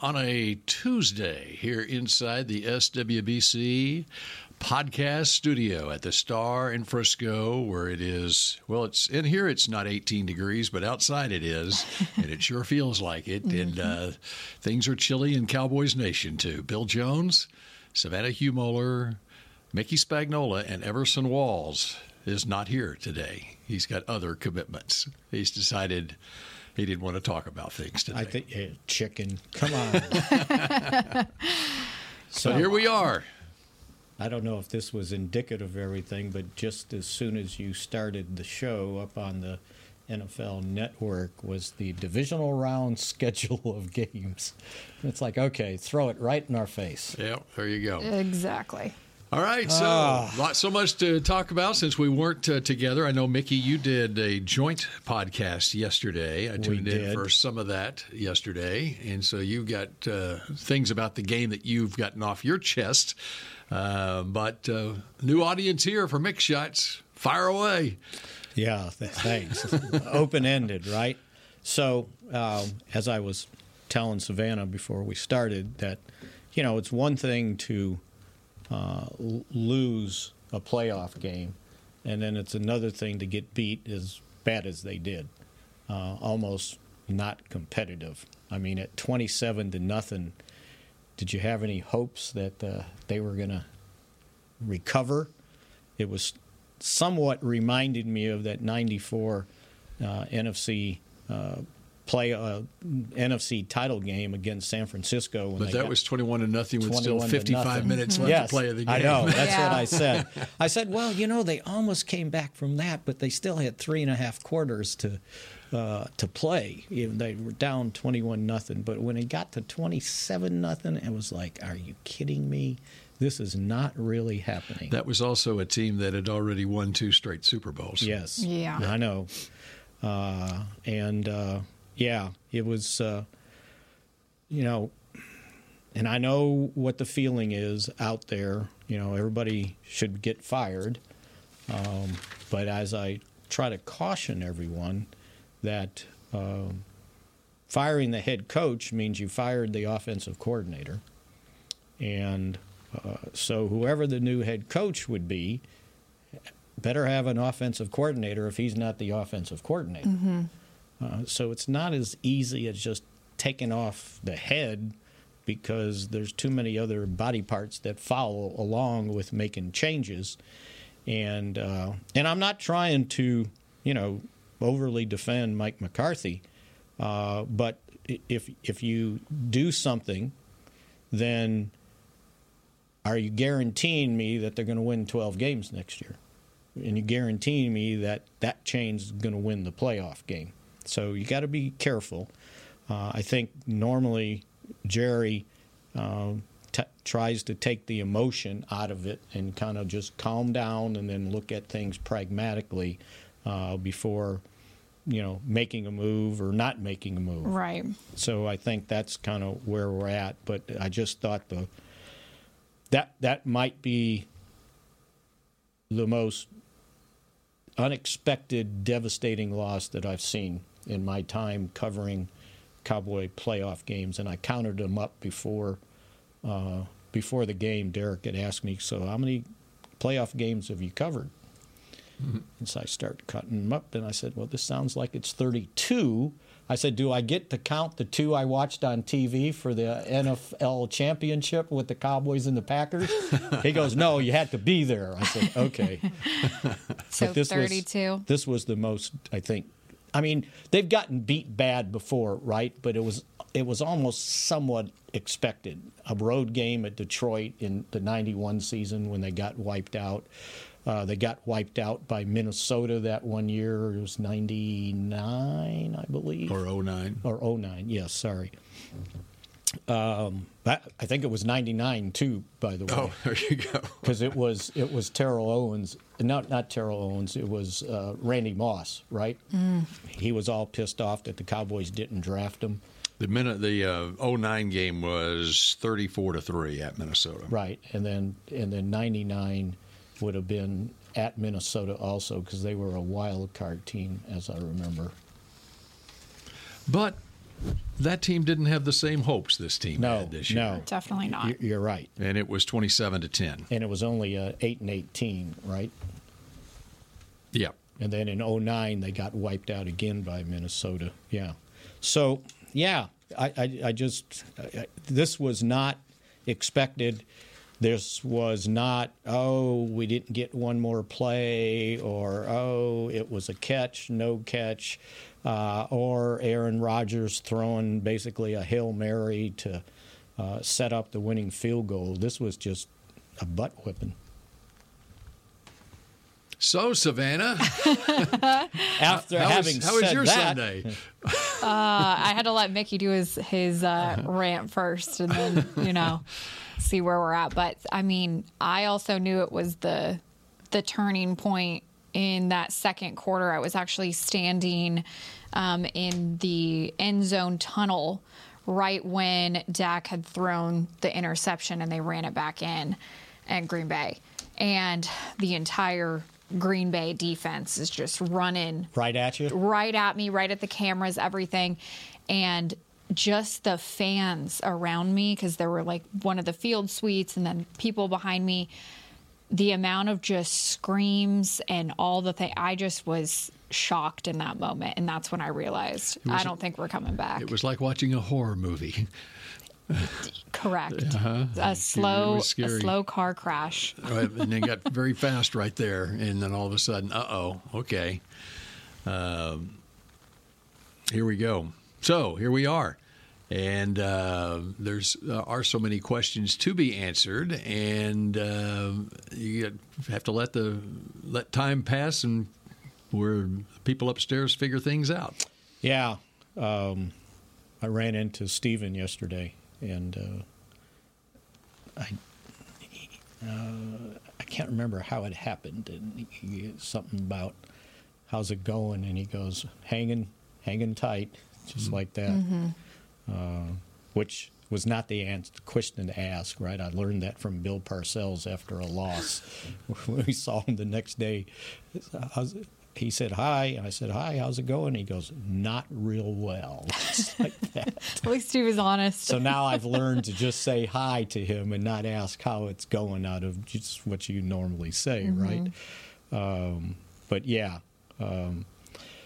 on a Tuesday here inside the SWBC podcast studio at the Star in Frisco, where it is, well, it's in here, it's not 18 degrees, but outside it is, and it sure feels like it. And uh, things are chilly in Cowboys Nation, too. Bill Jones, Savannah Humoller, Mickey Spagnola, and Everson Walls is not here today. He's got other commitments. He's decided he didn't want to talk about things today. I think yeah, chicken. Come on. so here we uh, are. I don't know if this was indicative of everything, but just as soon as you started the show up on the NFL Network was the divisional round schedule of games. It's like, okay, throw it right in our face. Yeah, there you go. Exactly. All right, so Ah. lot, so much to talk about since we weren't uh, together. I know Mickey, you did a joint podcast yesterday. I tuned in for some of that yesterday, and so you've got uh, things about the game that you've gotten off your chest. Uh, but uh, new audience here for Mick Shots. Fire away. Yeah, th- thanks. Open ended, right? So, um, as I was telling Savannah before we started, that, you know, it's one thing to uh, lose a playoff game, and then it's another thing to get beat as bad as they did. Uh, almost not competitive. I mean, at 27 to nothing, did you have any hopes that uh, they were going to recover? It was somewhat reminded me of that 94 uh, NFC uh, play uh, NFC title game against San Francisco. When But they that was 21 to nothing with still 55 nothing. minutes left yes, to play of the game. I know. That's Yeah. what I said. I said, well, you know, they almost came back from that, but they still had three and a half quarters to uh, to play. They were down 21 nothing. But when it got to 27 nothing, it was like, are you kidding me? This is not really happening. That was also a team that had already won two straight Super Bowls. Yes. Yeah. I know. Uh, and uh, yeah, it was, uh, you know, and I know what the feeling is out there. You know, everybody should get fired. Um, but as I try to caution everyone that um, firing the head coach means you fired the offensive coordinator. And uh, so whoever the new head coach would be, better have an offensive coordinator if he's not the offensive coordinator. Uh, so it's not as easy as just taking off the head because there's too many other body parts that follow along with making changes. And uh, and I'm not trying to, you know, overly defend Mike McCarthy, uh, but if if you do something, then are you guaranteeing me that they're going to win 12 games next year? And you guaranteeing me that that change is going to win the playoff game. So you got to be careful. Uh, I think normally Jerry um, t- tries to take the emotion out of it and kind of just calm down and then look at things pragmatically uh, before, you know, making a move or not making a move. Right. So I think that's kind of where we're at. But I just thought the that that might be the most unexpected, devastating loss that I've seen in my time covering Cowboy playoff games, and I counted them up before uh, before the game. Derek had asked me, "So how many playoff games have you covered?" And so I start cutting them up, and I said, "Well, this sounds like it's 32." I said, "Do I get to count the two I watched on TV for the NFL championship with the Cowboys and the Packers?" he goes, "No, you had to be there." I said, "Okay." So But this was- this was the most, I think. I mean, they've gotten beat bad before, right? But it was it was almost somewhat expected. A road game at Detroit in the '91 season when they got wiped out. Uh, they got wiped out by Minnesota that one year. It was '99, I believe Or '09, or 09 yes sorry Um, I, I think it was '99 too. By the way, Oh, there you go. because it was it was Terrell Owens, not not Terrell Owens. It was uh, Randy Moss, right? He was all pissed off that the Cowboys didn't draft him, The minute the uh, 09 game was 34 to three at Minnesota. right? And then and then '99 would have been at Minnesota also because they were a wild card team, as I remember. But that team didn't have the same hopes this team No, had this year. no, Definitely not. You- you're right. And it was 27 to 10. And it was only uh, eight and eighteen, right? Yeah. And then in 09, they got wiped out again by Minnesota. Yeah. So, yeah, I, I, I just, I, this was not expected. This was not, oh, we didn't get one more play, or oh, it was a catch, no catch, uh, or Aaron Rodgers throwing basically a Hail Mary to uh, set up the winning field goal. This was just a butt whipping. So, Savannah, After how having was, how was your that, Sunday? Uh, I had to let Mickey do his his uh, rant first, and then you know see where we're at. But I mean, I also knew it was the the turning point in that second quarter. I was actually standing um, in the end zone tunnel right when Dak had thrown the interception, and they ran it back in at Green Bay, and the entire Green Bay defense is just running right at you. right at me, right at the cameras, everything. And just the fans around me, because there were like one of the field suites and then people behind me, the amount of just screams and all the thing, I just was shocked in that moment. And that's when I realized I don't think we're coming back. It was like watching a horror movie. Correct. A slow, a Uh-huh. slow car crash. And then got very fast right there, and then all of a sudden, uh oh, okay, um, here we go. So here we are, and uh, there's uh, are so many questions to be answered, and uh, you have to let the let time pass, and where people upstairs figure things out. Yeah, um, I ran into Stephen yesterday, and uh, I uh, I can't remember how it happened. And he, something about how's it going, and he goes hanging, hanging tight, just like that. Uh, which was not the answer, question to ask, right? I learned that from Bill Parcells after a loss. when we saw him the next day, how's it? he said hi, and I said hi. How's it going? He goes, not real well. Just like that. At least he was honest. So now I've learned to just say hi to him and not ask how it's going out of just what you normally say, right? Um, but yeah. Um,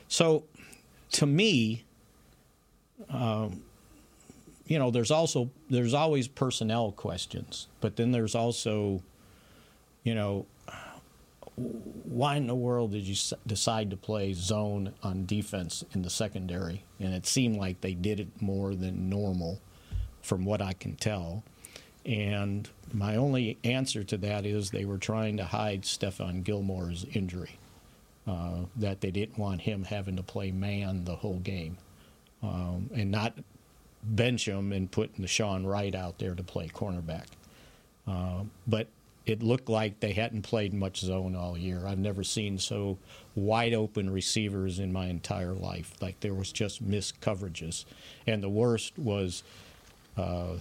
so to me, you know, there's also there's always personnel questions, but then there's also, you know, why in the world did you decide to play zone on defense in the secondary? And it seemed like they did it more than normal, from what I can tell. And my only answer to that is they were trying to hide Stephon Gilmore's injury, uh, that they didn't want him having to play man the whole game, um, and not bench him and put Nahshon Wright out there to play cornerback. Uh, but it looked like they hadn't played much zone all year. I've never seen so wide open receivers in my entire life. Like there was just missed coverages, and the worst was uh,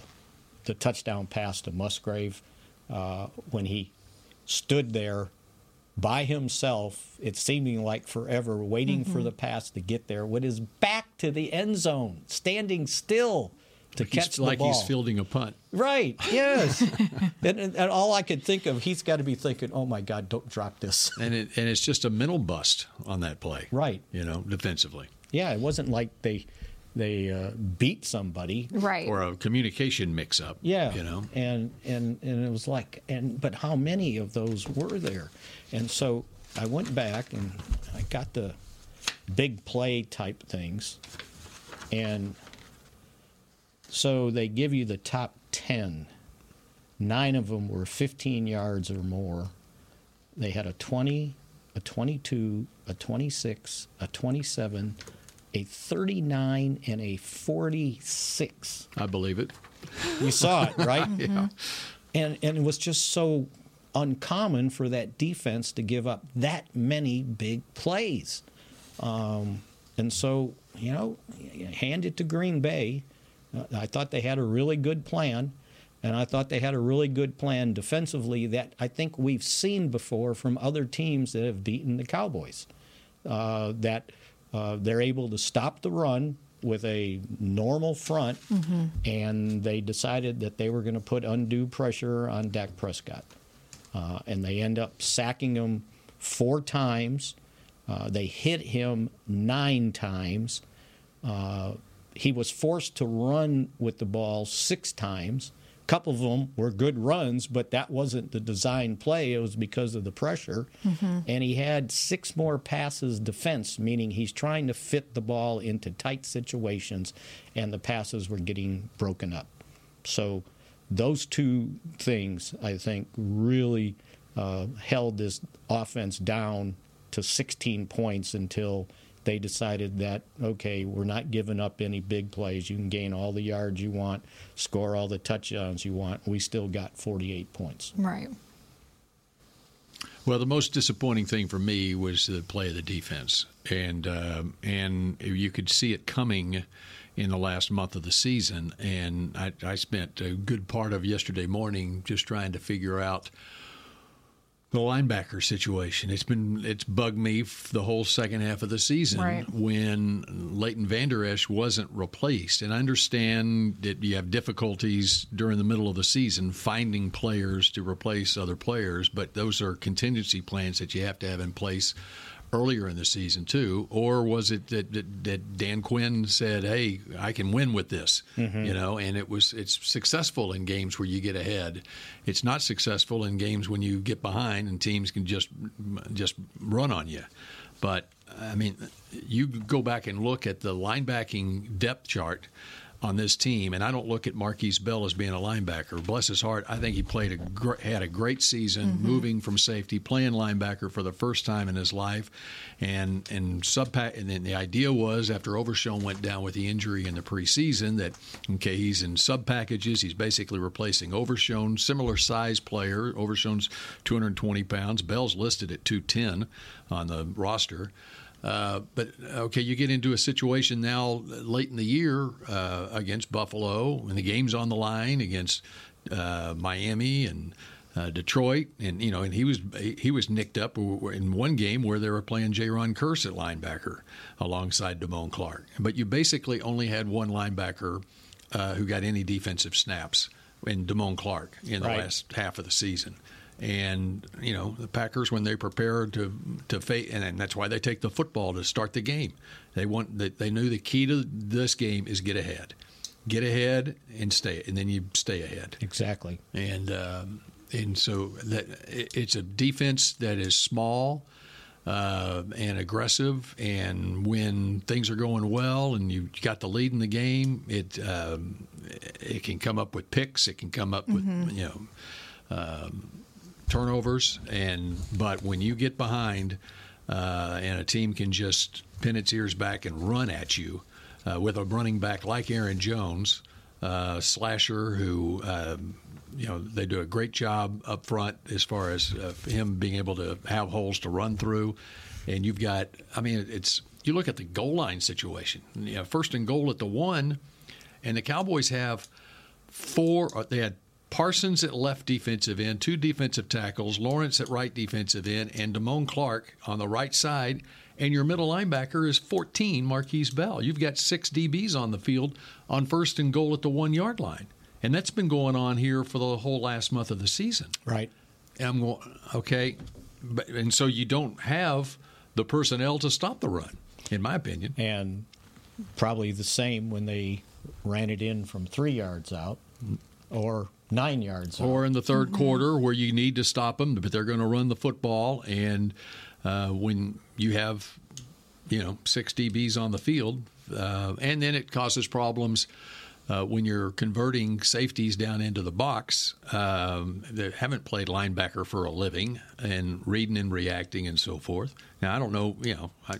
the touchdown pass to Musgrave uh, when he stood there by himself. It seeming like forever, waiting for mm-hmm. the pass to get there, with his back to the end zone, standing still to He's catch the like ball. he's fielding a punt. Right. Yes. and, and, and all I could think of, he's got to be thinking, "Oh my God, don't drop this." And it and it's just a mental bust on that play. Right. You know, defensively. Yeah, it wasn't like they they uh, beat somebody. right. Or a communication mix up. Yeah. You know. And and and it was like, and but how many of those were there? And so I went back and I got the big play type things, and so they give you the top ten. Nine of them were 15 yards or more. They had a 20, a 22, a 26, a 27, a 39 and a 46. I believe it. You saw it, right? yeah. And and it was just so uncommon for that defense to give up that many big plays. Um, and so, you know, hand it to Green Bay. I thought they had a really good plan, and I thought they had a really good plan defensively that I think we've seen before from other teams that have beaten the Cowboys. Uh, that uh, they're able to stop the run with a normal front, mm-hmm. and they decided that they were going to put undue pressure on Dak Prescott. Uh, and they end up sacking him four times. Uh, they hit him nine times. Uh, he was forced to run with the ball six times. Couple of them were good runs, but that wasn't the design play. It was because of the pressure. Mm-hmm. And he had six more passes defense, meaning he's trying to fit the ball into tight situations, and the passes were getting broken up. So those two things, I think, really uh, held this offense down to 16 points until they decided that okay, we're not giving up any big plays. You can gain all the yards you want, score all the touchdowns you want. We still got 48 points. Right. Well, the most disappointing thing for me was the play of the defense, and uh, and you could see it coming in the last month of the season. And I, I spent a good part of yesterday morning just trying to figure out the linebacker situation. It's been it's bugged me the whole second half of the season right. when Leighton Vander Esch wasn't replaced. And I understand that you have difficulties during the middle of the season finding players to replace other players, but those are contingency plans that you have to have in place earlier in the season too, or was it that, that, that Dan Quinn said, "Hey, I can win with this," mm-hmm. you know, and it was it's successful in games where you get ahead. It's not successful in games when you get behind and teams can just just run on you. But I mean, you go back and look at the linebacking depth chart on this team, and I don't look at Markquese Bell as being a linebacker. Bless his heart, I think he played a gr- had a great season, mm-hmm. moving from safety, playing linebacker for the first time in his life, and and sub and then the idea was after Overshown went down with the injury in the preseason that okay he's in sub packages, he's basically replacing Overshown, similar size player. Overshown's 220 pounds, Bell's listed at 210 on the roster. Uh, but okay, you get into a situation now late in the year uh, against Buffalo, and the game's on the line against uh, Miami and uh, Detroit, and you know, and he was he was nicked up in one game where they were playing Jayron Kearse at linebacker alongside Damone Clark. But you basically only had one linebacker uh, who got any defensive snaps in Damone Clark in the right. last half of the season. And you know the Packers when they prepare to to face, and that's why they take the football to start the game. They want that they knew the key to this game is get ahead, get ahead and stay, and then you stay ahead. Exactly. And um, and so that it's a defense that is small. Uh, and aggressive. And when things are going well and you got the lead in the game, it um, it can come up with picks. It can come up mm-hmm. with you know um, turnovers, and but when you get behind uh, and a team can just pin its ears back and run at you uh, with a running back like Aaron Jones, uh, slasher who. Um, you know they do a great job up front as far as uh, him being able to have holes to run through, and you've got. I mean, it's you look at the goal line situation. You know, first and goal at the one, and the Cowboys have four. Uh, they had Parsons at left defensive end, two defensive tackles, Lawrence at right defensive end, and Damone Clark on the right side. And your middle linebacker is 14, Markquese Bell. You've got six DBs on the field on first and goal at the one yard line. And that's been going on here for the whole last month of the season. Right. And I'm going, okay. And so you don't have the personnel to stop the run, in my opinion. And probably the same when they ran it in from three yards out or nine yards. Or in the 3rd mm-hmm. quarter where you need to stop them, but they're going to run the football. And uh, when you have, you know, six DBs on the field, uh, and then it causes problems uh, when you're converting safeties down into the box um, that haven't played linebacker for a living and reading and reacting and so forth. Now I don't know, you know, I,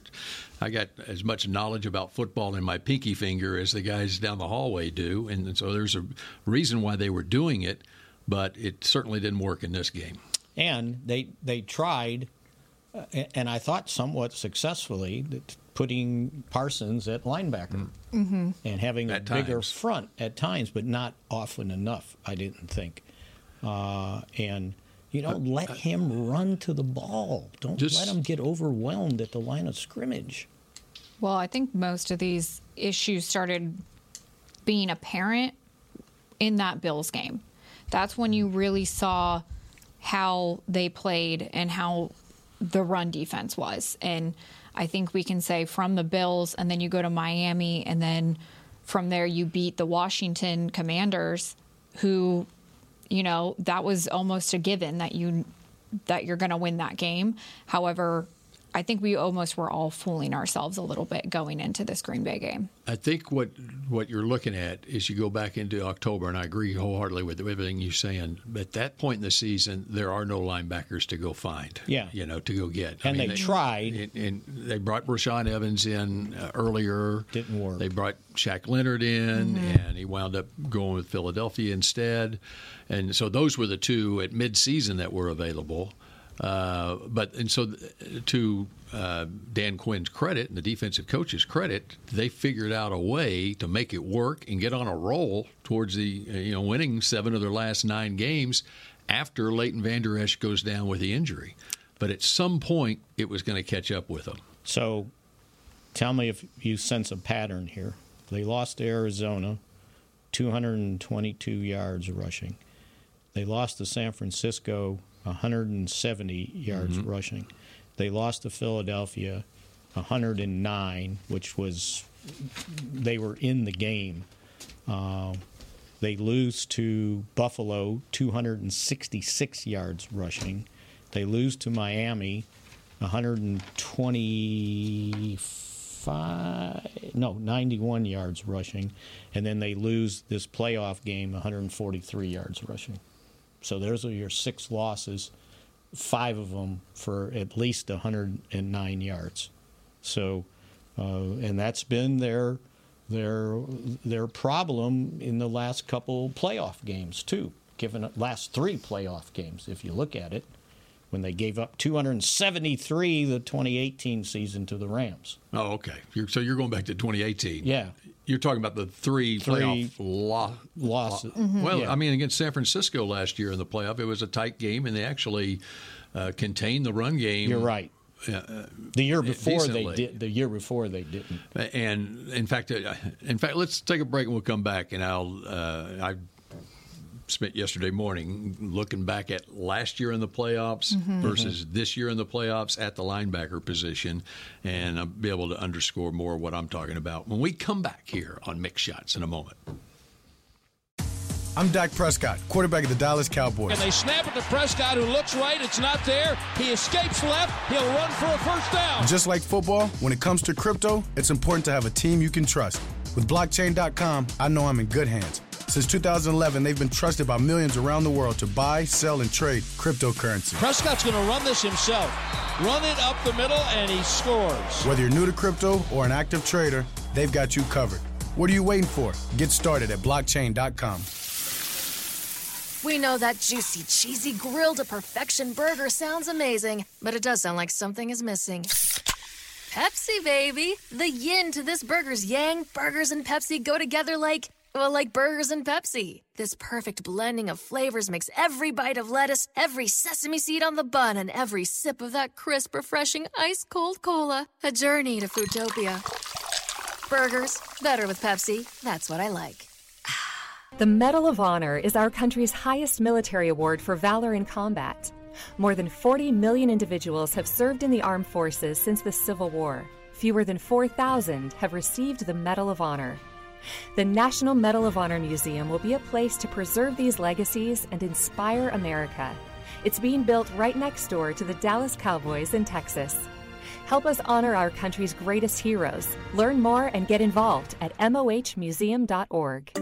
I got as much knowledge about football in my pinky finger as the guys down the hallway do, and so there's a reason why they were doing it, but it certainly didn't work in this game. And they they tried, uh, and I thought somewhat successfully, putting Parsons at linebacker mm-hmm. and having at a times. bigger front at times, but not often enough. I didn't think, uh, and you know, uh, let uh, him run to the ball. Don't just, let him get overwhelmed at the line of scrimmage. Well, I think most of these issues started being apparent in that Bills game. That's when you really saw how they played and how the run defense was. And I think we can say from the Bills, and then you go to Miami, and then from there you beat the Washington Commanders, who, you know, that was almost a given that you that you're going to win that game. However, I think we almost were all fooling ourselves a little bit going into this Green Bay game. I think what what you're looking at is you go back into October, and I agree wholeheartedly with everything you're saying. But at that point in the season, there are no linebackers to go find. Yeah, you know, to go get. And I mean, they, they, tried, and, and, they brought Rashaan Evans in uh, earlier. Didn't work. They brought Shaq Leonard in, mm-hmm. and he wound up going with Philadelphia instead. And so those were the two at midseason that were available. Uh, but and so to uh, Dan Quinn's credit and the defensive coach's credit, they figured out a way to make it work and get on a roll towards the uh, you know winning seven of their last nine games after Leighton Vander Esch goes down with the injury. But at some point, it was going to catch up with them. So, tell me if you sense a pattern here. They lost to Arizona, 222 yards rushing. They lost to San Francisco, 170 yards mm-hmm. rushing. They lost to Philadelphia, 109, which was they were in the game. Uh, they lose to Buffalo, 266 yards rushing. They lose to Miami, 125, no, 91 yards rushing. And then they lose this playoff game, 143 yards rushing. So those are your six losses, five of them for at least 109 yards. So, uh, and that's been their their their problem in the last couple playoff games too. Given last three playoff games, if you look at it, when they gave up 273 the 2018 season to the Rams. Oh, okay. You're, so you're going back to 2018. Yeah. You're talking about the three, three playoff lo- losses. Mm-hmm. Well, yeah. I mean, against San Francisco last year in the playoff, it was a tight game, and they actually uh, contained the run game. You're right. Uh, the year before decently. they did. The year before they didn't. And in fact, uh, in fact, let's take a break and we'll come back. And I'll uh, I spent yesterday morning looking back at last year in the playoffs mm-hmm. versus this year in the playoffs at the linebacker position, and I'll be able to underscore more what I'm talking about when we come back here on Mick Shots in a moment. I'm Dak Prescott, quarterback of the Dallas Cowboys. And they snap it to Prescott, who looks right. It's not there. He escapes left. He'll run for a first down. Just like football, when it comes to crypto, it's important to have a team you can trust. With blockchain.com, I know I'm in good hands. Since 2011, they've been trusted by millions around the world to buy, sell, and trade cryptocurrency. Prescott's going to run this himself. Run it up the middle, and he scores. Whether you're new to crypto or an active trader, they've got you covered. What are you waiting for? Get started at blockchain.com. We know that juicy, cheesy, grilled to perfection burger sounds amazing, but it does sound like something is missing. Pepsi, baby! The yin to this burger's yang, burgers and Pepsi go together like well, like burgers and Pepsi. This perfect blending of flavors makes every bite of lettuce, every sesame seed on the bun, and every sip of that crisp, refreshing, ice cold cola a journey to Foodtopia. Burgers, better with Pepsi. That's what I like. the Medal of Honor is our country's highest military award for valor in combat. More than 40 million individuals have served in the armed forces since the Civil War. Fewer than 4,000 have received the Medal of Honor. The National Medal of Honor Museum will be a place to preserve these legacies and inspire America. It's being built right next door to the Dallas Cowboys in Texas. Help us honor our country's greatest heroes. Learn more and get involved at mohmuseum.org.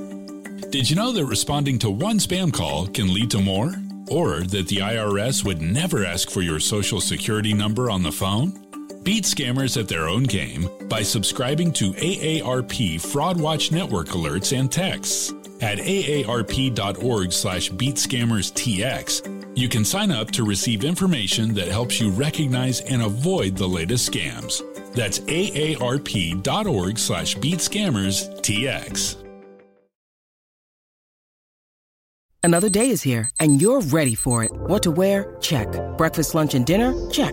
Did you know that responding to one spam call can lead to more? Or that the IRS would never ask for your social security number on the phone? Beat scammers at their own game by subscribing to AARP Fraud Watch Network alerts and texts. At aarp.org slash beatscammerstx, you can sign up to receive information that helps you recognize and avoid the latest scams. That's aarp.org slash beatscammerstx. Another day is here, and you're ready for it. What to wear? Check. Breakfast, lunch, and dinner? Check.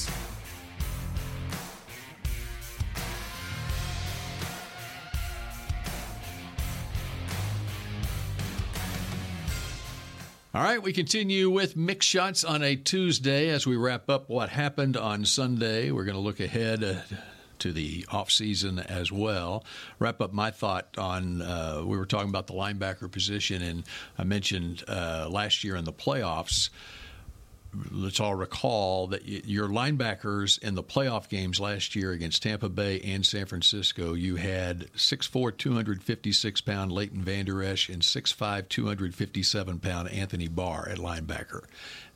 All right, we continue with Mick Shots on a Tuesday as we wrap up what happened on Sunday. We're going to look ahead uh, to the off season as well. Wrap up my thought on uh, we were talking about the linebacker position, and I mentioned uh, last year in the playoffs let's all recall that your linebackers in the playoff games last year against Tampa Bay and San Francisco, you had 6'4", 256 pound Leighton Vander Esch and 6'5", 257 pound Anthony Barr at linebacker.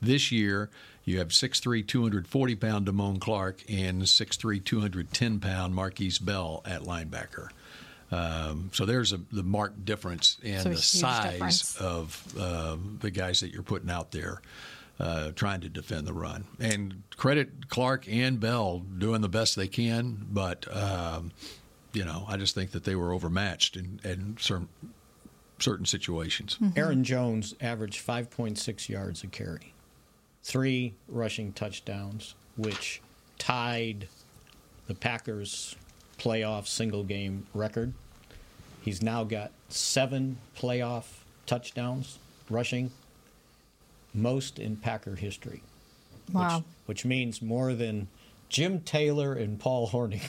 This year, you have 6'3", 240 pound Damone Clark and 6'3", 210 pound Markquese Bell at linebacker. Um, so there's a, the marked difference in So the size difference. of uh, the guys that you're putting out there uh, trying to defend the run. And credit Clark and Bell doing the best they can, but um, you know I just think that they were overmatched in, in certain certain situations. Aaron Jones averaged 5.6 yards a carry, three rushing touchdowns, which tied the Packers' playoff single game record. He's now got seven playoff touchdowns rushing, most in Packer history. Wow. Which, which means more than Jim Taylor and Paul Hornung,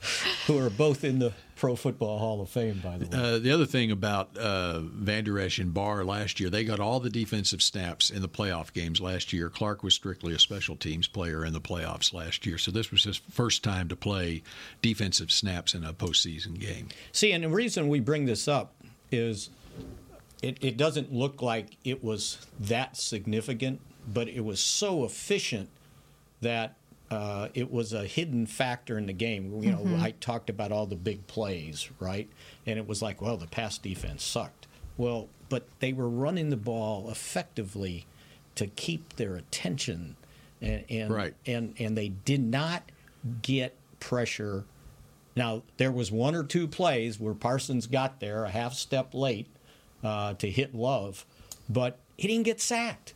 who are both in the Pro Football Hall of Fame, by the way. Uh, the other thing about uh, Vander Esch and Barr last year, they got all the defensive snaps in the playoff games last year. Clark was strictly a special teams player in the playoffs last year, so this was his first time to play defensive snaps in a postseason game. See, and the reason we bring this up is it, it doesn't look like it was that significant, but it was so efficient that uh, it was a hidden factor in the game. You know, Mhm. I talked about all the big plays, right? And it was like, well, the pass defense sucked. Well, but they were running the ball effectively to keep their attention, and and Right. and and they did not get pressure. Now there was one or two plays where Parsons got there a half step late uh, to hit Love, but he didn't get sacked.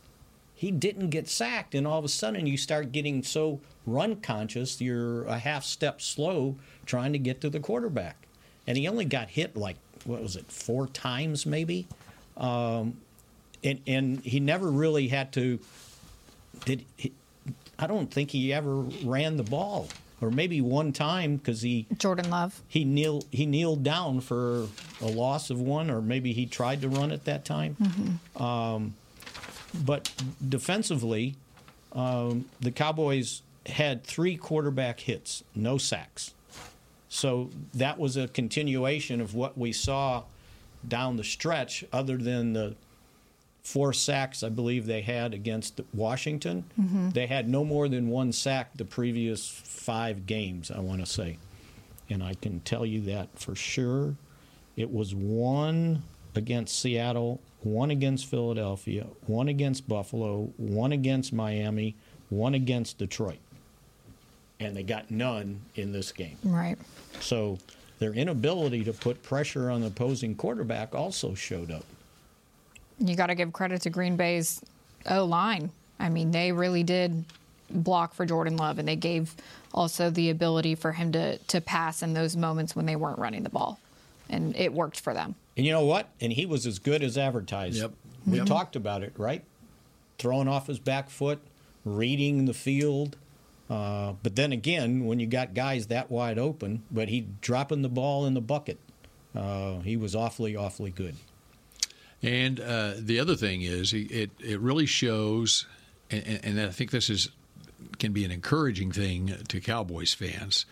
He didn't get sacked, and all of a sudden you start getting so run conscious, you're a half step slow trying to get to the quarterback, and he only got hit like what was it, four times maybe, um, and and he never really had to. Did he, I don't think he ever ran the ball, or maybe one time because he Jordan Love. he kneel he kneeled down for a loss of one, or maybe he tried to run at that time. Um, but defensively, um, the Cowboys had three quarterback hits, no sacks. So that was a continuation of what we saw down the stretch, other than the four sacks I believe they had against Washington. Mhm. They had no more than one sack the previous five games, I want to say. And I can tell you that for sure. It was one against Seattle, one against Philadelphia, one against Buffalo, one against Miami, one against Detroit. And they got none in this game. Right. So their inability to put pressure on the opposing quarterback also showed up. You got to give credit to Green Bay's O line. I mean, they really did block for Jordan Love, and they gave also the ability for him to to pass in those moments when they weren't running the ball, and it worked for them. And you know what? And he was as good as advertised. Yep. We Yep. talked about it, right? Throwing off his back foot, reading the field. Uh, but then again, when you got guys that wide open, but he dropping the ball in the bucket, uh, he was awfully, awfully good. And uh, the other thing is, it it really shows, and, and- I think this is can be an encouraging thing to Cowboys fans.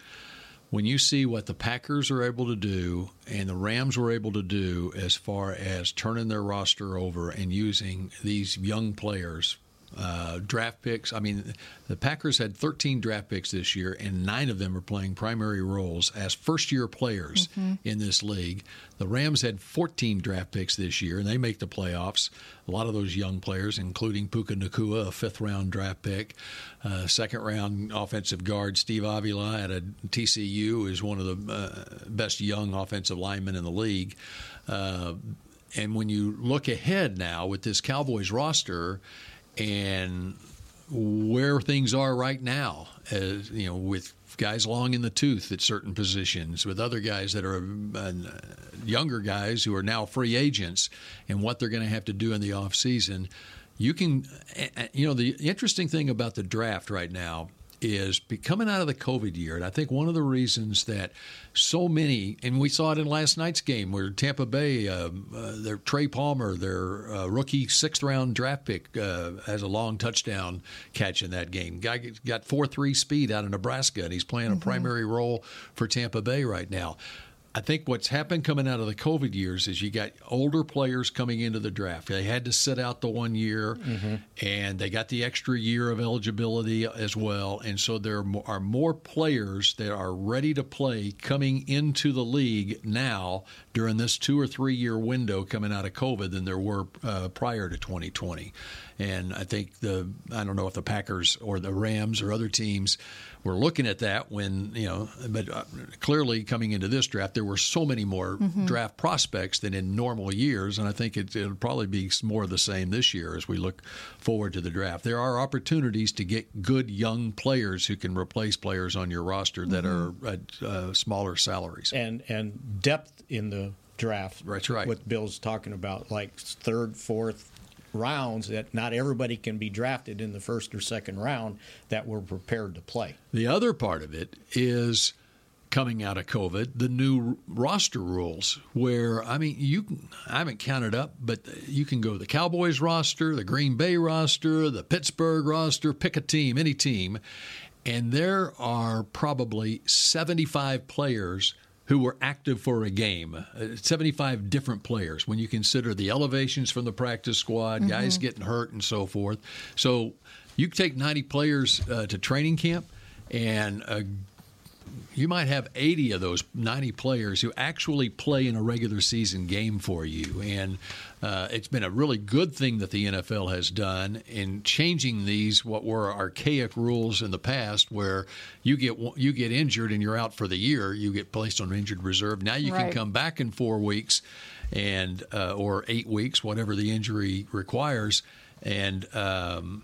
When you see what the Packers are able to do and the Rams were able to do as far as turning their roster over and using these young players, uh, draft picks. I mean, the Packers had 13 draft picks this year, and nine of them are playing primary roles as first year players in this league. The Rams had 14 draft picks this year, and they make the playoffs. A lot of those young players, including Puka Nacua, a fifth round draft pick, uh, second round offensive guard Steve Avila at a TCU is one of the uh, best young offensive linemen in the league. Uh, and when you look ahead now with this Cowboys roster and where things are right now, as you know, with guys long in the tooth at certain positions, with other guys that are uh, younger guys who are now free agents, and what they're going to have to do in the off season, you can, you know, the interesting thing about the draft right now is be- coming out of the COVID year, and I think one of the reasons that so many, and we saw it in last night's game where Tampa Bay, uh, uh, their Trey Palmer, their uh, rookie sixth round draft pick, uh, has a long touchdown catch in that game. Guy got four three speed out of Nebraska, and he's playing a primary role for Tampa Bay right now. I think what's happened coming out of the COVID years is you got older players coming into the draft. They had to sit out the one year, and they got the extra year of eligibility as well. And so there are more players that are ready to play coming into the league now during this two or three year window coming out of COVID than there were uh, prior to 2020. And I think the I don't know if the Packers or the Rams or other teams were looking at that when you know, but uh, clearly coming into this draft, there were so many more draft prospects than in normal years, and I think it, it'll probably be more of the same this year as we look forward to the draft. There are opportunities to get good young players who can replace players on your roster that are at uh, smaller salaries. and and depth in the draft. That's right. What Bill's talking about, like third, fourth rounds, that not everybody can be drafted in the first or second round that were prepared to play. The other part of it is coming out of COVID, the new roster rules, where I mean, you I haven't counted up, but you can go the Cowboys roster, the Green Bay roster, the Pittsburgh roster, pick a team, any team, and there are probably 75 players who were active for a game. Uh, 75 different players when you consider the elevations from the practice squad, guys getting hurt, and so forth. So you take 90 players uh, to training camp, and uh, you might have 80 of those 90 players who actually play in a regular season game for you. And uh, it's been a really good thing that the NFL has done in changing these what were archaic rules in the past, where you get you get injured and you're out for the year, you get placed on injured reserve. Now you Right. can come back in four weeks, and uh, or eight weeks, whatever the injury requires, and. Um,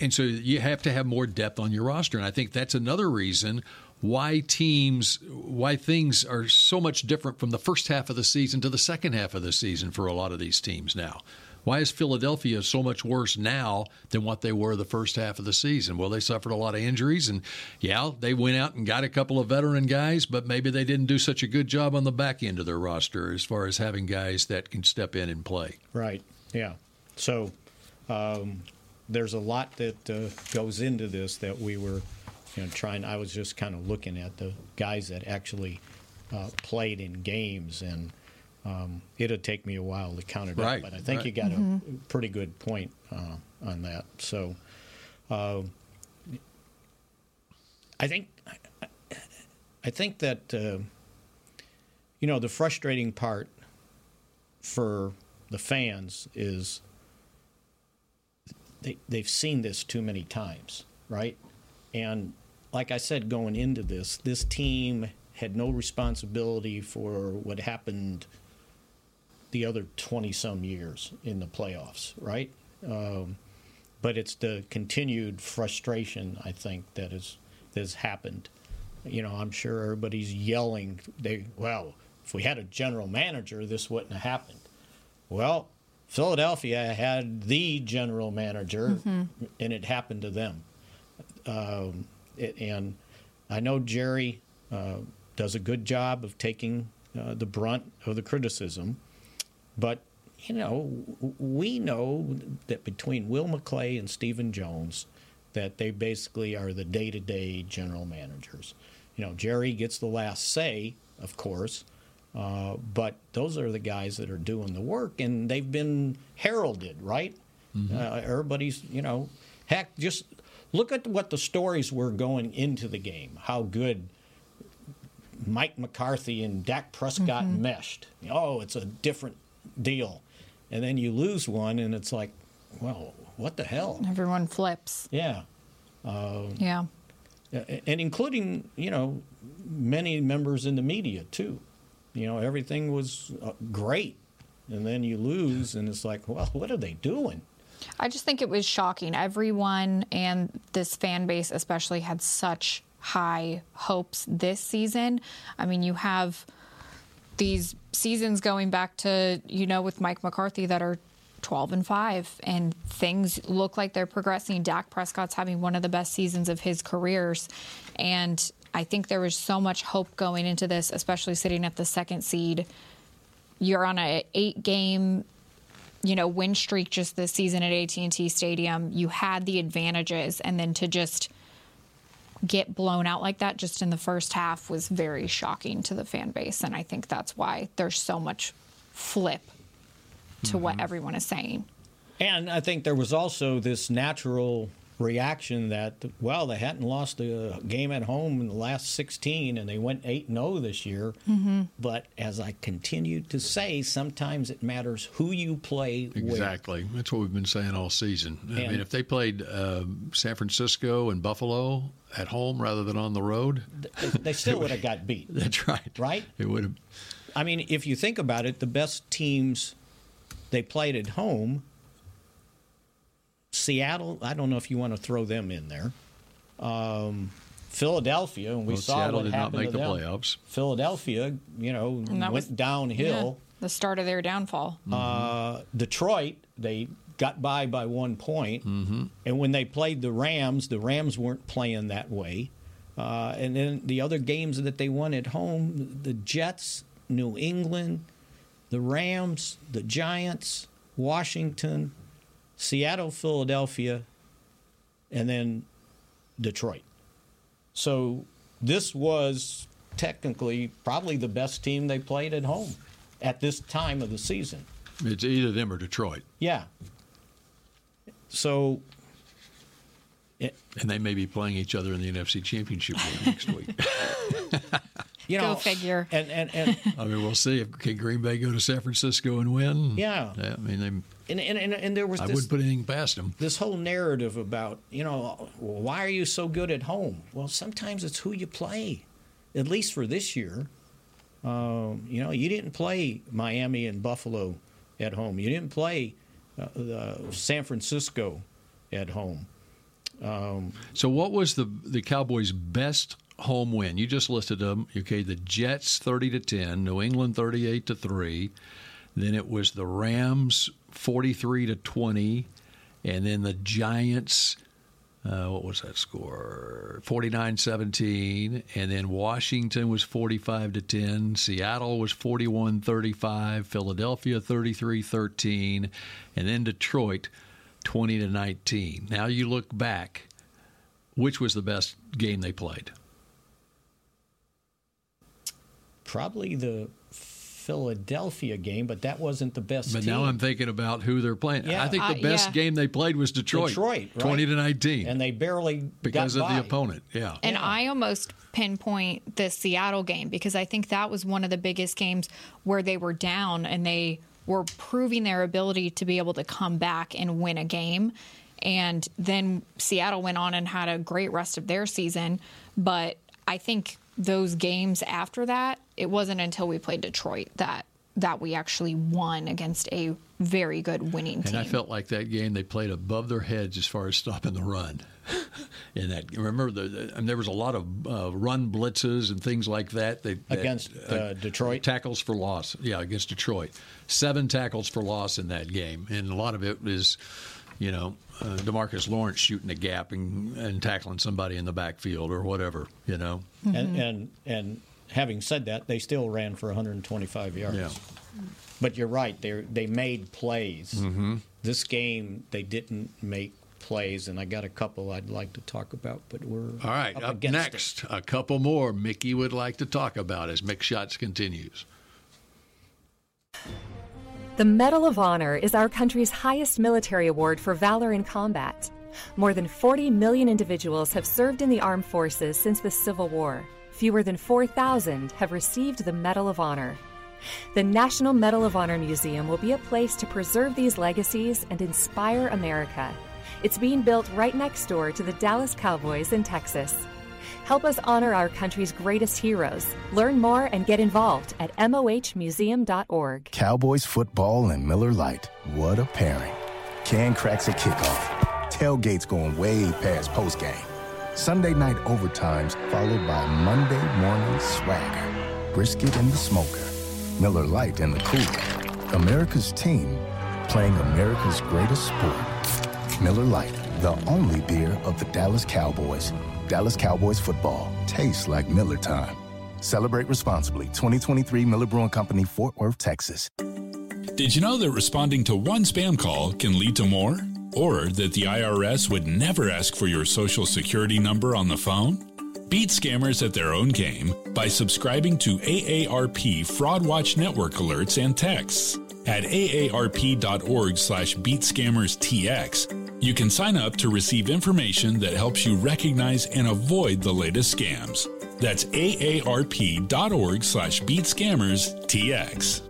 and so you have to have more depth on your roster and i think that's another reason why teams why things are so much different from the first half of the season to the second half of the season for a lot of these teams now why is philadelphia so much worse now than what they were the first half of the season well they suffered a lot of injuries and yeah they went out and got a couple of veteran guys but maybe they didn't do such a good job on the back end of their roster as far as having guys that can step in and play Right. Yeah. So um, there's a lot that uh, goes into this that we were, you know, trying. I was just kind of looking at the guys that actually uh, played in games, and um, it'll take me a while to count it Right, up. But I think right. you got a pretty good point uh, on that. So uh, I think I think that uh, you know the frustrating part for the fans is they they've seen this too many times, right? And like I said going into this, this team had no responsibility for what happened the other 20 some years in the playoffs, right? Um, but it's the continued frustration I think that is that has happened. You know, I'm sure everybody's yelling. They well, if we had a general manager, this wouldn't have happened. Well, Philadelphia had the general manager, Mm-hmm. and it happened to them. Um, and I know Jerry uh, does a good job of taking uh, the brunt of the criticism, but you know, we know that between Will McClay and Stephen Jones, that they basically are the day-to-day general managers. You know, Jerry gets the last say, of course, uh, but those are the guys that are doing the work, and they've been heralded, right? Uh, everybody's, you know, heck, just look at what the stories were going into the game. How good Mike McCarthy and Dak Prescott meshed. Oh, it's a different deal. And then you lose one, and it's like, well, what the hell? Everyone flips. Yeah. Uh, Yeah. and including, you know, many members in the media, too. You know, everything was uh, great. And then you lose, and it's like, well, what are they doing? I just think it was shocking. Everyone and this fan base, especially, had such high hopes this season. I mean, you have these seasons going back to, you know, with Mike McCarthy that are 12 and 5, and things look like they're progressing. Dak Prescott's having one of the best seasons of his careers. And I think there was so much hope going into this, especially sitting at the second seed. You're on a eight game you know win streak just this season at AT&T Stadium you had the advantages and then to just get blown out like that just in the first half was very shocking to the fan base and I think that's why there's so much flip to what mm-hmm. everyone is saying. And I think there was also this natural reaction that, well, they hadn't lost a game at home in the last 16 and they went 8 0 this year. But as I continued to say, sometimes it matters who you play with. Exactly. That's what we've been saying all season. I mean, if they played uh, San Francisco and Buffalo at home rather than on the road, They, they still would have got beat. that's right. Right? It would have. I mean, if you think about it, the best teams they played at home, Seattle, I don't know if you want to throw them in there. Um, Philadelphia, and we Well, saw Seattle what did not happened make to the them. playoffs. Philadelphia, you know, that went was- downhill. Yeah, the start of their downfall Uh, Detroit, they got by by one point. Mm-hmm. and when they played the Rams, the Rams weren't playing that way. Uh, and then the other games that they won at home, the Jets, New England, the Rams, the Giants, Washington, Seattle, Philadelphia, and then Detroit. So this was technically probably the best team they played at home at this time of the season. It's either them or Detroit, Yeah. So and they may be playing each other in the NFC Championship game next week. you know, Go know, figure. And and and I mean, we'll see if can Green Bay go to San Francisco and win. Yeah. Yeah. I mean, they, and, and, and, and there was I this, wouldn't put anything past them. this whole narrative about you know why are you so good at home? Well, sometimes it's who you play. At least for this year, um, you know, you didn't play Miami and Buffalo at home. You didn't play uh, uh, San Francisco at home. So, what was the the Cowboys' best home win? You just listed them. Okay, the Jets thirty to ten, New England thirty eight to three. Then it was the Rams forty three to twenty, and then the Giants. Uh, what was that score? 49-17. And then Washington was 45 to 10. Seattle was 41-35. Philadelphia 33-13. And then Detroit 20 to 19. Now you look back, which was the best game they played? Probably the Philadelphia game, but that wasn't the best. But team. now I'm thinking about who they're playing. Yeah. I think the Uh, best yeah. game they played was Detroit. Detroit, right. 20 to 19. and they barely because got of by. the opponent. Yeah. And I almost pinpoint the Seattle game because I think that was one of the biggest games where they were down and they were proving their ability to be able to come back and win a game. And then Seattle went on and had a great rest of their season. But I think those games after that, it wasn't until we played Detroit that that we actually won against a very good winning team. And I felt like that game they played above their heads as far as stopping the run. in that. Remember, the, the and there was a lot of uh, run blitzes and things like that. that against uh, Detroit tackles for loss. Yeah, against Detroit, seven tackles for loss in that game, and a lot of it was, you know, uh, Demarcus Lawrence shooting a gap and, and tackling somebody in the backfield or whatever. You know, mm-hmm. and and and having said that, they still ran for 125 yards. Yeah. But you're right. They they made plays. Mm-hmm. This game, they didn't make plays, and I got a couple I'd like to talk about, but we're all right. Up, up next, it. a couple more Mickey would like to talk about as Mick Shots continues. The Medal of Honor is our country's highest military award for valor in combat. More than 40 million individuals have served in the armed forces since the Civil War. Fewer than 4,000 have received the Medal of Honor. The National Medal of Honor Museum will be a place to preserve these legacies and inspire America. It's being built right next door to the Dallas Cowboys in Texas. Help us honor our country's greatest heroes. Learn more and get involved at mohmuseum.org. Cowboys football and Miller Lite. What a pairing. Can cracks a kickoff. Tailgates going way past postgame. Sunday night overtimes followed by Monday morning swagger. Brisket in the smoker. Miller Lite in the cooler. America's team playing America's greatest sport. Miller Lite, the only beer of the Dallas Cowboys. Dallas Cowboys football tastes like Miller time. Celebrate responsibly. 2023 Miller Brewing Company, Fort Worth, Texas. Did you know that responding to one spam call can lead to more? Or that the IRS would never ask for your social security number on the phone? Beat scammers at their own game by subscribing to AARP Fraud Watch Network alerts and texts. At aarp.org slash beatscammerstx, you can sign up to receive information that helps you recognize and avoid the latest scams. That's aarp.org slash beatscammerstx.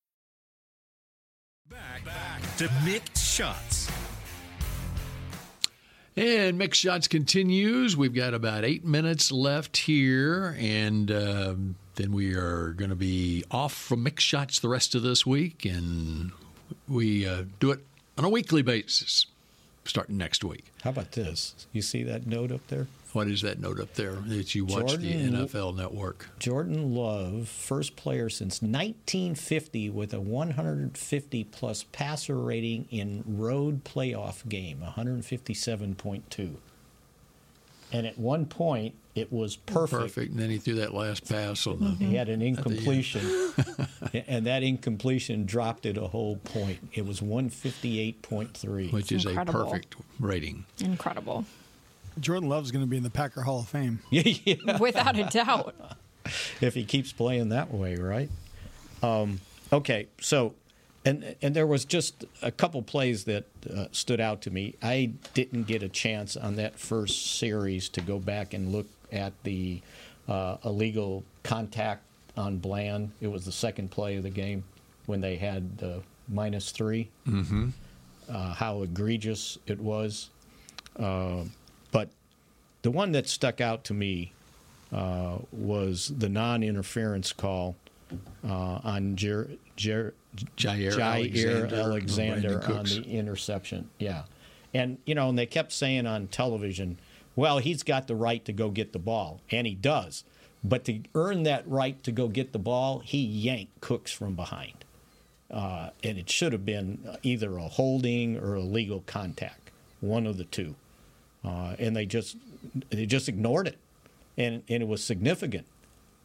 to Mick Shots. And Mick Shots continues. We've got about eight minutes left here, and um, then we are going to be off from Mick Shots the rest of this week, and we uh, do it on a weekly basis starting next week. How about this? You see that note up there? What is that note up there that you watch Jordan, the NFL Network? Jordan Love, first player since 1950 with a 150 plus passer rating in road playoff game, 157.2. And at one point, it was perfect. Perfect. And then he threw that last pass on the. He had an incompletion, and that incompletion dropped it a whole point. It was 158.3, which is Incredible. a perfect rating. Incredible. Jordan Love's going to be in the Packer Hall of Fame. yeah, without a doubt. if he keeps playing that way, right? Um, okay, so and and there was just a couple plays that uh, stood out to me. I didn't get a chance on that first series to go back and look at the uh, illegal contact on Bland. It was the second play of the game when they had uh, minus 3 mm-hmm. how egregious it was. But the one that stuck out to me uh, was the non-interference call uh, on Jer- Jer- Jaire, Jaire Alexander, Alexander on the interception. Yeah, and you know, and they kept saying on television, "Well, he's got the right to go get the ball," and he does. But to earn that right to go get the ball, he yanked Cooks from behind, uh, and it should have been either a holding or a legal contact, one of the two. Uh, and they just they just ignored it, and and it was significant,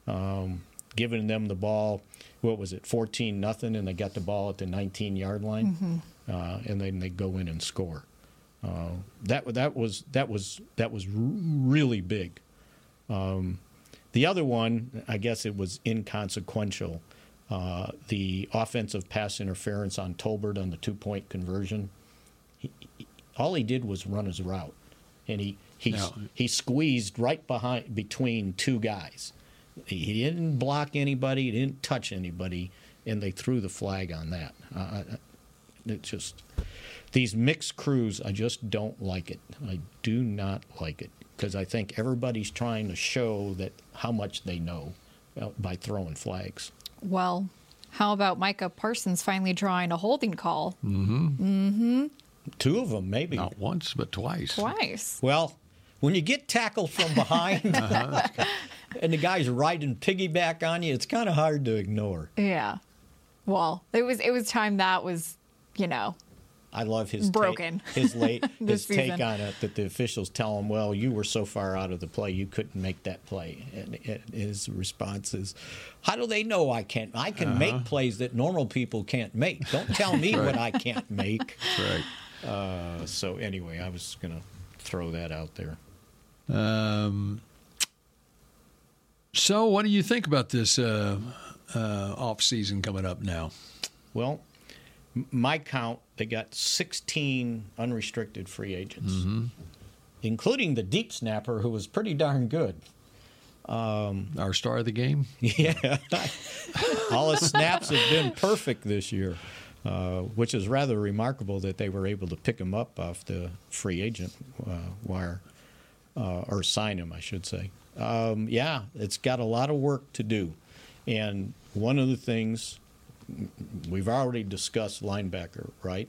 um, giving them the ball. What was it, fourteen nothing, and they got the ball at the nineteen yard line, uh, and then they go in and score. Uh, that that was that was that was really big. Um, the other one, I guess it was inconsequential. Uh, the offensive pass interference on Tolbert on the two point conversion. He, he- all he did was run his route, and he he Now- he squeezed right behind between two guys. He, he didn't block anybody. He didn't touch anybody, and they threw the flag on that. Uh, I- I- it's just these mixed crews. I just don't like it. I do not like it because I think everybody's trying to show that how much they know uh, by throwing flags. Well, how about Micah Parsons finally drawing a holding call? Mm-hmm. Mm-hmm. Two of them, maybe. Not once, but twice. Twice. Well, when you get tackled from behind and the guy's riding piggyback on you, it's kind of hard to ignore. Yeah. Well, it was it was time that was, you know, I love his Broken. Take, his late This his take on it that the officials tell him, "Well, you were so far out of the play, you couldn't make that play." And, and his response is, "How do they know I can't? I can Uh-huh. make plays that normal people can't make. Don't tell me what I can't make." Right. Uh, so anyway, I was gonna throw that out there. Um, so, what do you think about this uh, uh, off season coming up now? Well, my count, they got 16 unrestricted free agents, Mm-hmm. including the deep snapper, who was pretty darn good. Um, Our star of the game? Yeah. All his snaps have been perfect this year, uh, which is rather remarkable that they were able to pick him up off the free agent uh, wire, uh, or sign him, I should say. Um, yeah, it's got a lot of work to do. And one of the things we've already discussed linebacker, right?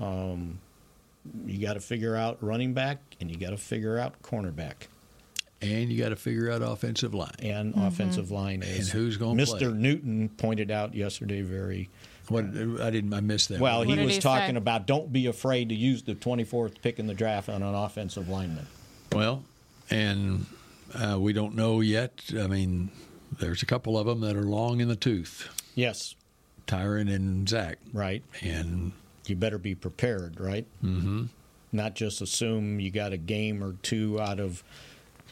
Um, you got to figure out running back and you got to figure out cornerback. And you got to figure out offensive line. And offensive line And is who's gonna Mr. play? Newton pointed out yesterday very What I didn't I missed that. well. He was he talking say? about don't be afraid to use the 24th pick in the draft on an offensive lineman. Well, and uh, we don't know yet. I mean, there's a couple of them that are long in the tooth. Yes, Tyron and Zach. right. And You better be prepared, right? mhm. Not just assume you got a game or two out of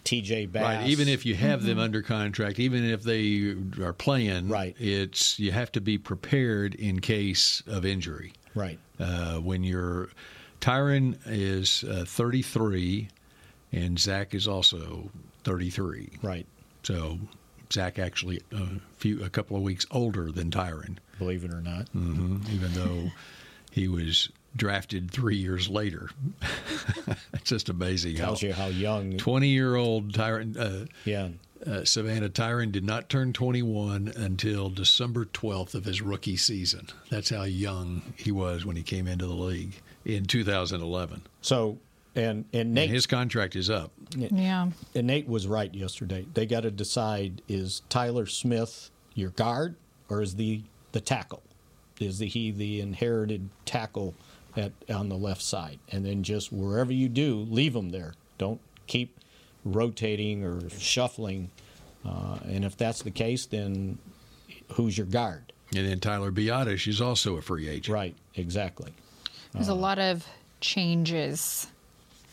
TJ Bass. right, even if you have Mm-hmm. them under contract, even if they are playing, Right. it's you have to be prepared in case of injury. right, Uh, when you're Tyron is uh, 33, and Zach is also 33. right. So Zach actually a few a couple of weeks older than Tyron, Believe it or not. hmm even though he was drafted three years later. it's just amazing Tells how you how young. 20 year old Tyron. Uh, Yeah, uh, Savannah Tyron did not turn 21 until December 12th of his rookie season. That's how young he was when he came into the league in 2011. So and and And Nate his contract is up. Yeah. and Nate was right yesterday. They got to decide: is Tyler Smith your guard, or is the the tackle? Is the, he the inherited tackle at on the left side? And then just wherever you do, leave him there. Don't keep rotating or shuffling. Uh, and if that's the case, then who's your guard? And then Tyler Biadasz is also a free agent. Right, exactly. There's a lot of changes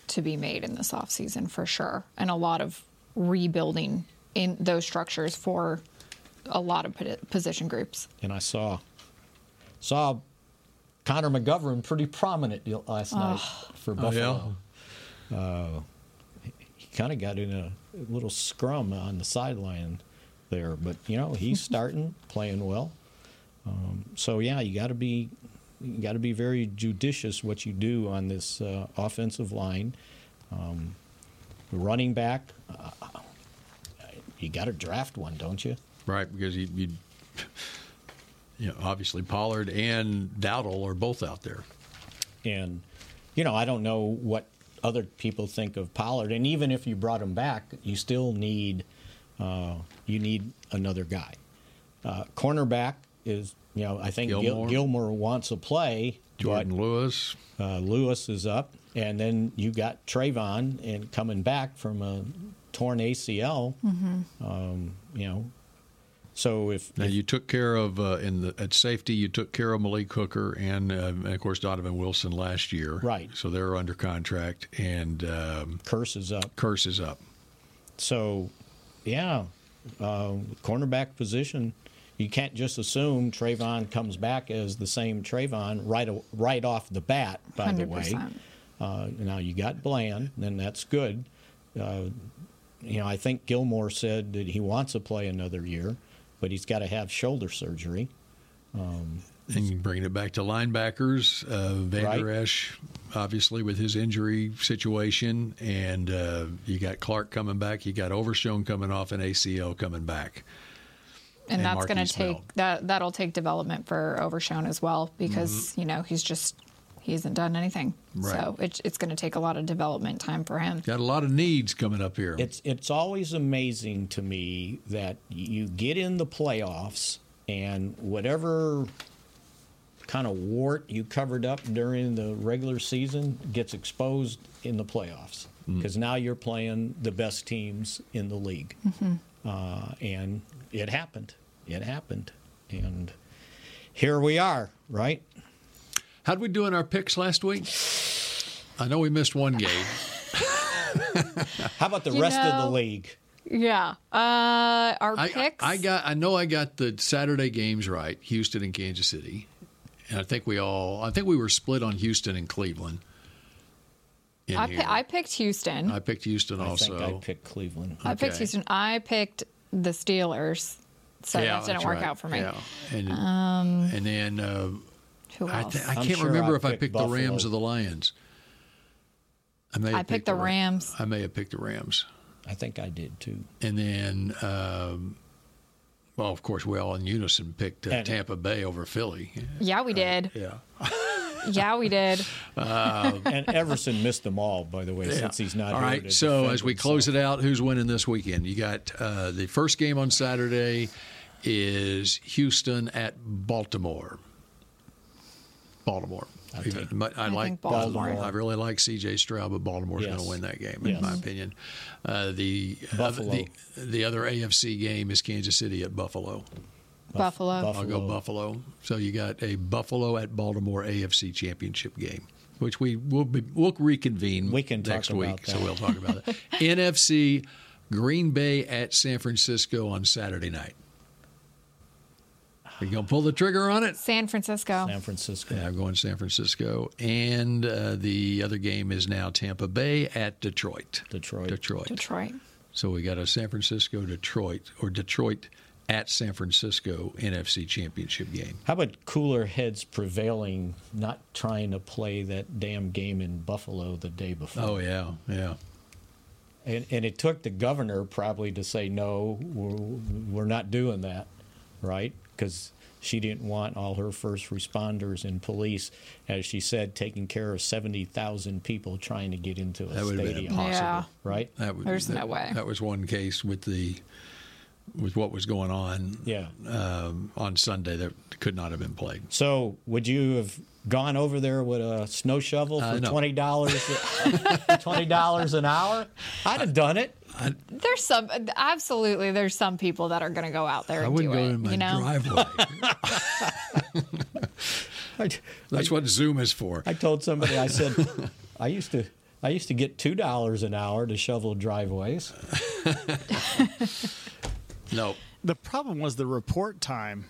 to be made in this offseason for sure, and a lot of rebuilding in those structures for a lot of position groups. And I saw saw Connor McGovern pretty prominent last night for Oh, yeah? Buffalo. Uh, he kind of got in a little scrum on the sideline there, but you know he's starting playing well. Um, so yeah, you got to be you got to be very judicious what you do on this uh, offensive line. Um, running back, uh, you got to draft one, don't you? Right, because you, you, you know, obviously Pollard and Dowdle are both out there. And, you know, I don't know what other people think of Pollard. And even if you brought him back, you still need uh, you need another guy. Uh, cornerback is you know, I think Gil- Gilmore. Gilmore wants to play. Jourdan Lewis. Uh, Lewis is up, and then you got Trevon and coming back from a torn ACL. Mhm. Um, you know, so if, Now you took care of uh, in the at safety. You took care of Malik Hooker and, uh, and of course Donovan Wilson last year. Right. So they're under contract and um, Kearse is up. Kearse is up. So, yeah, uh, cornerback position. You can't just assume Trevon comes back as the same Trevon right right off the bat. By the way, uh, now you got Bland, then that's good. Uh, you know, I think Gilmore said that he wants to play another year, but he's got to have shoulder surgery. Um, And bringing it back to linebackers, uh, Van Right. Der Esch, obviously with his injury situation, and uh, you got Clark coming back. You got Overshown coming off an ACL coming back. and, And that's going to take that that'll take development for Overshown as well because you know he's just he hasn't done anything. Mm-hmm. Right. So it, it's going to take a lot of development time for him. Got a lot of needs coming up here. It's it's always amazing to me that you get in the playoffs and whatever kind of wart you covered up during the regular season gets exposed in the playoffs because now you're playing the best teams in the league, uh, and it happened. It happened, and here we are, right? How'd we do in our picks last week? I know we missed one game. How about the You rest of the league? Yeah. Uh, our I, picks. I got. I know I got the Saturday games right. Houston and Kansas City, and I think we all. I think we were split on Houston and Cleveland. in I, I picked Houston. I picked Houston I also. think I picked Cleveland. I picked Houston. I picked the Steelers. So Yeah, that didn't work right. out for me. Yeah. And, Um, and then uh, who I, th- I can't sure remember I if I picked picked the Rams or the Lions. I may. I have picked the Rams. I may have picked the Rams. I think I did too. And then, um, well, of course, we all in unison picked uh, Tampa Bay over Philly. yeah, we did. Yeah. yeah, we did. and Everson missed them all, by the way, since he's not All here right. to So as we close it out, who's winning this weekend? You got uh, the first game on Saturday is Houston at Baltimore. Baltimore. Even- but I, I like think Baltimore. I really like C.J. Stroud, but Baltimore's Yes. going to win that game, in Yes. my opinion. Uh, the, uh, Buffalo. the the other AFC game is Kansas City at Buffalo. Buffalo. I'll go Buffalo. So you got a Buffalo at Baltimore AFC Championship game, which we will be, we'll reconvene We can talk next about week. So we'll talk about that. NFC Green Bay at San Francisco on Saturday night. Are you gonna pull the trigger on it? San Francisco. San Francisco. Yeah, I'm going San Francisco, and uh, the other game is now Tampa Bay at Detroit. Detroit. Detroit. Detroit. So we got a San Francisco Detroit or Detroit at San Francisco NFC Championship game. How about cooler heads prevailing, not trying to play that damn game in Buffalo the day before? Oh yeah, yeah. And, and it took the governor probably to say, no, we're, we're not doing that, right? Because she didn't want all her first responders and police, as she said, taking care of 70,000 people trying to get into a That would have been stadium. impossible. Yeah. Right? That would, There's that, no way. That was one case with the with what was going on Yeah. um, on Sunday that could not have been played. So, would you have gone over there with a snow shovel Uh, for no. twenty dollars? twenty dollars an hour? I'd have done it. There's some absolutely. There's some people that are going to go out there I and wouldn't do go it. in my you know, driveway. That's what Zoom is for. I told somebody I said I used to I used to get two dollars an hour to shovel driveways. No. The problem was the report time.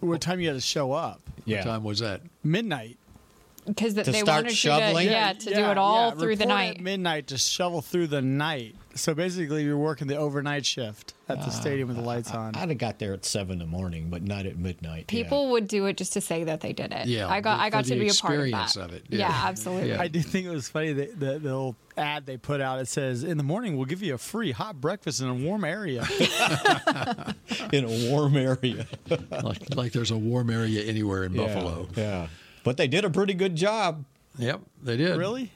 What time you had to show up? Yeah. What time was that? Midnight. Because To they start wanted shoveling? you to yeah, to do it all through the night. At midnight to shovel through the night. So basically, you're working the overnight shift at the ah, stadium with the lights on. I'd have got there at seven in the morning, but not at midnight. People would do it just to say that they did it. Yeah, I got I got to be a part of that. of it. Yeah, Yeah. absolutely. Yeah. I do think it was funny that the, the little ad they put out. It says, "In the morning, we'll give you a free hot breakfast in a warm area." In a warm area. like, like there's a warm area anywhere in Yeah, Buffalo. Yeah, but they did a pretty good job. Yep, they did. really?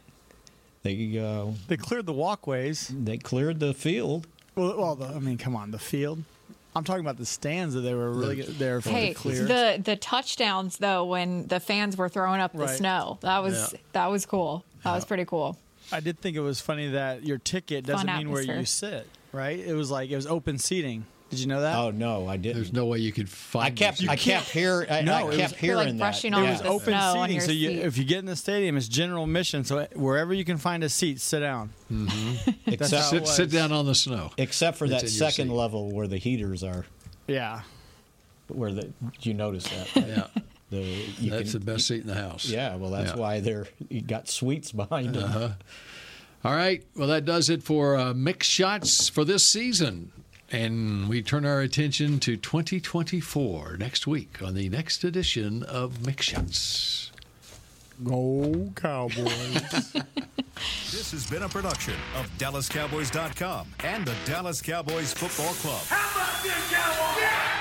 They uh, They cleared the walkways. they cleared the field. Well, well the, I mean, come on, the field. I'm talking about the stands that they were really good. They were Hey, clear. the the touchdowns though, when the fans were throwing up the Right. snow, that was Yeah. that was cool. That was pretty cool. I did think it was funny that your ticket doesn't mean where you sit, right? It was like it was open seating. Did you know that? Oh no, I didn't. There's no way you could find. I kept I kept hearing I, No, I it was- kept You're, like, brushing that. off It Yeah. was the open snow on seating, your so you, seat. if you get in the stadium, it's general admission. So wherever you can find a seat, sit down. Except, how it Sit, was. sit down on the snow. except for It's that second seat. level where the heaters are. Yeah, Where the you notice that? right? Yeah, The, you that's can- the best seat in the house. Yeah, well, that's Yeah. why they're you got suites behind them. Uh-huh. All right. Well, that does it for uh, Mick Shots for this season. And we turn our attention to 2024 next week on the next edition of Mick Shots. go Cowboys. This has been a production of DallasCowboys.com and the Dallas Cowboys Football Club. How about this, Cowboys?